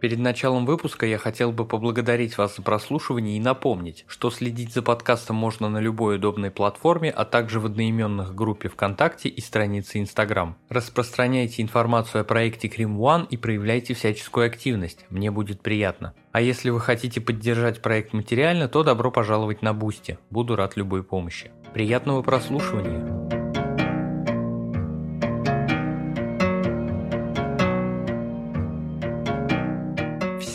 Перед началом выпуска я хотел бы поблагодарить вас за прослушивание и напомнить, что следить за подкастом можно на любой удобной платформе, а также в одноименных группе ВКонтакте и странице Инстаграм. Распространяйте информацию о проекте Крим One и проявляйте всяческую активность, мне будет приятно. А если вы хотите поддержать проект материально, то добро пожаловать на Бусти, буду рад любой помощи. Приятного прослушивания!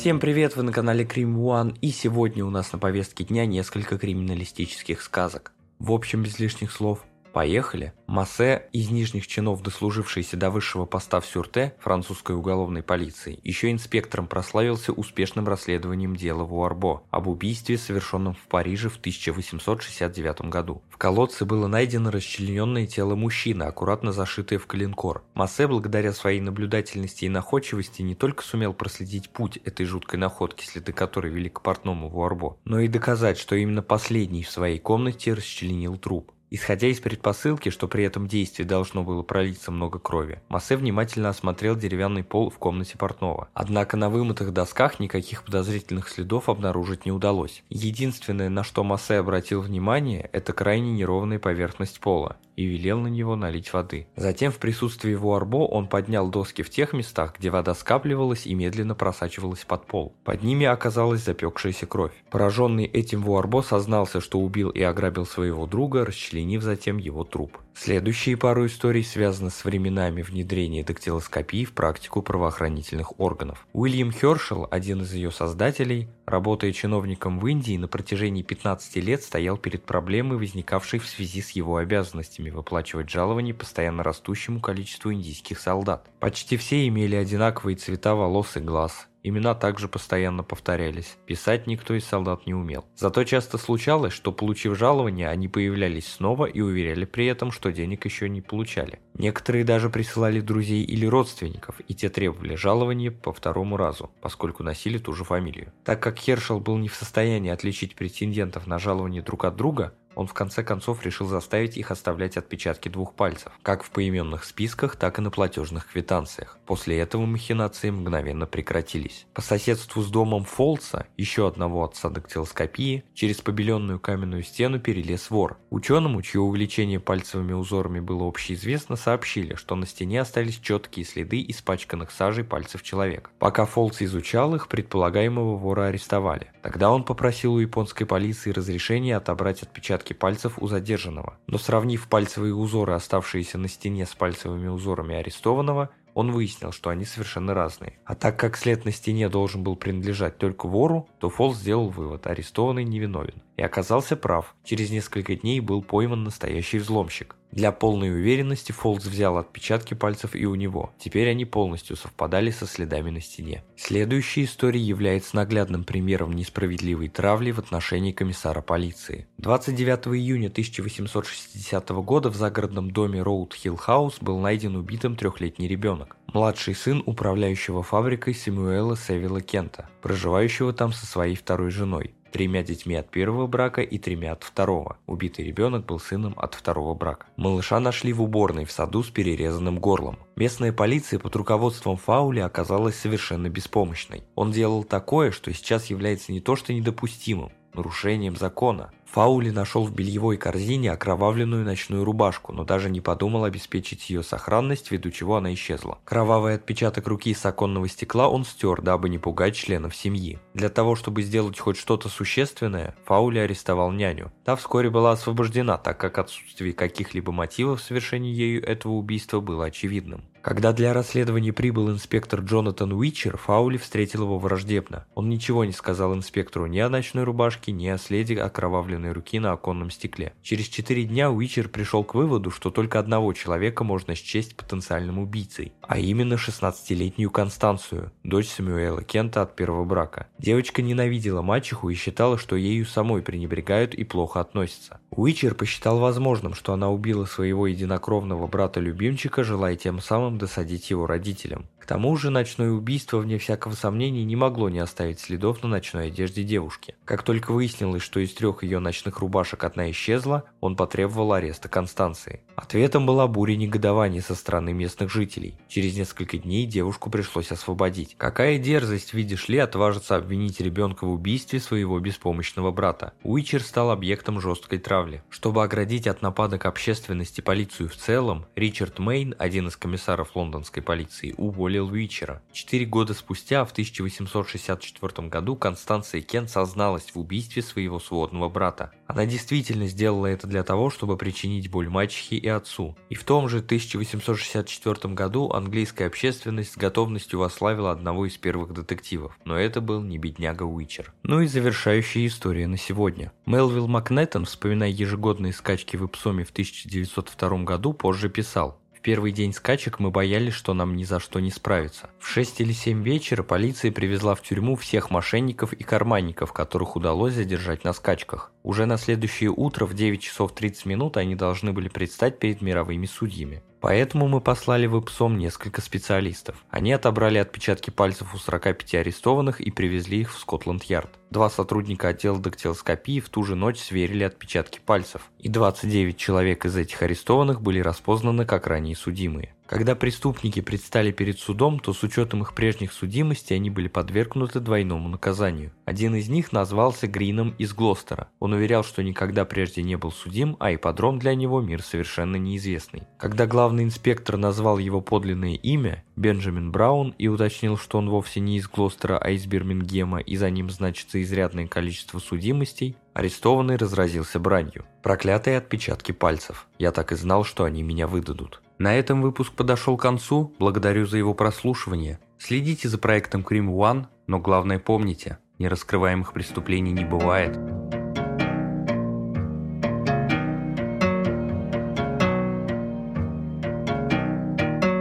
Всем привет, вы на канале Крим One, и сегодня у нас на повестке дня несколько криминалистических сказок. В общем, без лишних слов, Поехали. Массе, из нижних чинов дослужившийся до высшего поста в Сюрте французской уголовной полиции, еще инспектором прославился успешным расследованием дела Вуарбо об убийстве, совершенном в Париже в 1869 году. В колодце было найдено расчлененное тело мужчины, аккуратно зашитое в коленкор. Массе, благодаря своей наблюдательности и находчивости, не только сумел проследить путь этой жуткой находки, следы которой вели к портному Вуарбо, но и доказать, что именно последний в своей комнате расчленил труп. Исходя из предпосылки, что при этом действии должно было пролиться много крови, Массе внимательно осмотрел деревянный пол в комнате портного. Однако на вымытых досках никаких подозрительных следов обнаружить не удалось. Единственное, на что Массе обратил внимание, это крайне неровная поверхность пола и велел на него налить воды. Затем в присутствии Вуарбо он поднял доски в тех местах, где вода скапливалась и медленно просачивалась под пол. Под ними оказалась запекшаяся кровь. Пораженный этим Вуарбо сознался, что убил и ограбил своего друга, расчленив затем его труп. Следующие пару историй связаны с временами внедрения дактилоскопии в практику правоохранительных органов. Уильям Хершел, один из ее создателей, работая чиновником в Индии, на протяжении 15 лет стоял перед проблемой, возникавшей в связи с его обязанностями выплачивать жалования постоянно растущему количеству индийских солдат. Почти все имели одинаковые цвета волос и глаз, Имена также постоянно повторялись. Писать никто из солдат не умел. Зато часто случалось, что получив жалование, они появлялись снова и уверяли при этом, что денег еще не получали. Некоторые даже присылали друзей или родственников, и те требовали жалования по второму разу, поскольку носили ту же фамилию. Так как Хершел был не в состоянии отличить претендентов на жалование друг от друга, он в конце концов решил заставить их оставлять отпечатки двух пальцев, как в поименных списках, так и на платежных квитанциях. После этого махинации мгновенно прекратились. По соседству с домом Фолца, еще одного отца дактилоскопии, через побеленную каменную стену перелез вор. Ученому, чье увлечение пальцевыми узорами было общеизвестно, сообщили, что на стене остались четкие следы испачканных сажей пальцев человека. Пока Фолц изучал их, предполагаемого вора арестовали. Тогда он попросил у японской полиции разрешения отобрать отпечатки отпечатки пальцев у задержанного, но сравнив пальцевые узоры, оставшиеся на стене с пальцевыми узорами арестованного, он выяснил, что они совершенно разные. А так как след на стене должен был принадлежать только вору, то Фолл сделал вывод, арестованный невиновен. И оказался прав, через несколько дней был пойман настоящий взломщик. Для полной уверенности Фолз взял отпечатки пальцев и у него. Теперь они полностью совпадали со следами на стене. Следующая история является наглядным примером несправедливой травли в отношении комиссара полиции. 29 июня 1860 года в загородном доме Роуд Хилл Хаус был найден убитым трехлетний ребенок. Младший сын управляющего фабрикой Сэмюэла Севилла Кента, проживающего там со своей второй женой тремя детьми от первого брака и тремя от второго. Убитый ребенок был сыном от второго брака. Малыша нашли в уборной в саду с перерезанным горлом. Местная полиция под руководством Фаули оказалась совершенно беспомощной. Он делал такое, что сейчас является не то что недопустимым, нарушением закона. Фаули нашел в бельевой корзине окровавленную ночную рубашку, но даже не подумал обеспечить ее сохранность, ввиду чего она исчезла. Кровавый отпечаток руки с оконного стекла он стер, дабы не пугать членов семьи. Для того, чтобы сделать хоть что-то существенное, Фаули арестовал няню. Та вскоре была освобождена, так как отсутствие каких-либо мотивов в совершении ею этого убийства было очевидным. Когда для расследования прибыл инспектор Джонатан Уичер, Фаули встретил его враждебно. Он ничего не сказал инспектору ни о ночной рубашке, ни о следе окровавленной руки на оконном стекле. Через четыре дня Уичер пришел к выводу, что только одного человека можно счесть потенциальным убийцей, а именно 16-летнюю Констанцию, дочь Самуэла Кента от первого брака. Девочка ненавидела мачеху и считала, что ею самой пренебрегают и плохо относятся. Уичер посчитал возможным, что она убила своего единокровного брата-любимчика, желая тем самым досадить его родителям. Тому же ночное убийство, вне всякого сомнения, не могло не оставить следов на ночной одежде девушки. Как только выяснилось, что из трех ее ночных рубашек одна исчезла, он потребовал ареста Констанции. Ответом была буря негодования со стороны местных жителей. Через несколько дней девушку пришлось освободить. Какая дерзость, видишь ли, отважиться обвинить ребенка в убийстве своего беспомощного брата. Уичер стал объектом жесткой травли. Чтобы оградить от нападок общественности полицию в целом, Ричард Мейн, один из комиссаров лондонской полиции, уволил Уичера. Четыре года спустя, в 1864 году, Констанция Кент созналась в убийстве своего сводного брата. Она действительно сделала это для того, чтобы причинить боль мачехе и отцу. И в том же 1864 году английская общественность с готовностью восславила одного из первых детективов, но это был не бедняга Уичер. Ну и завершающая история на сегодня. Мелвилл Макнеттон, вспоминая ежегодные скачки в Ипсоме в 1902 году, позже писал в первый день скачек мы боялись, что нам ни за что не справиться. В 6 или 7 вечера полиция привезла в тюрьму всех мошенников и карманников, которых удалось задержать на скачках. Уже на следующее утро в 9 часов 30 минут они должны были предстать перед мировыми судьями. Поэтому мы послали в ИПСОМ несколько специалистов. Они отобрали отпечатки пальцев у 45 арестованных и привезли их в Скотланд-Ярд. Два сотрудника отдела дактилоскопии в ту же ночь сверили отпечатки пальцев, и 29 человек из этих арестованных были распознаны как ранее судимые. Когда преступники предстали перед судом, то с учетом их прежних судимостей они были подвергнуты двойному наказанию. Один из них назвался Грином из Глостера. Он уверял, что никогда прежде не был судим, а ипподром для него мир совершенно неизвестный. Когда главный инспектор назвал его подлинное имя, Бенджамин Браун, и уточнил, что он вовсе не из Глостера, а из Бирмингема, и за ним значится изрядное количество судимостей, арестованный разразился бранью. Проклятые отпечатки пальцев. Я так и знал, что они меня выдадут. На этом выпуск подошел к концу, благодарю за его прослушивание. Следите за проектом Cream One, но главное помните, нераскрываемых преступлений не бывает.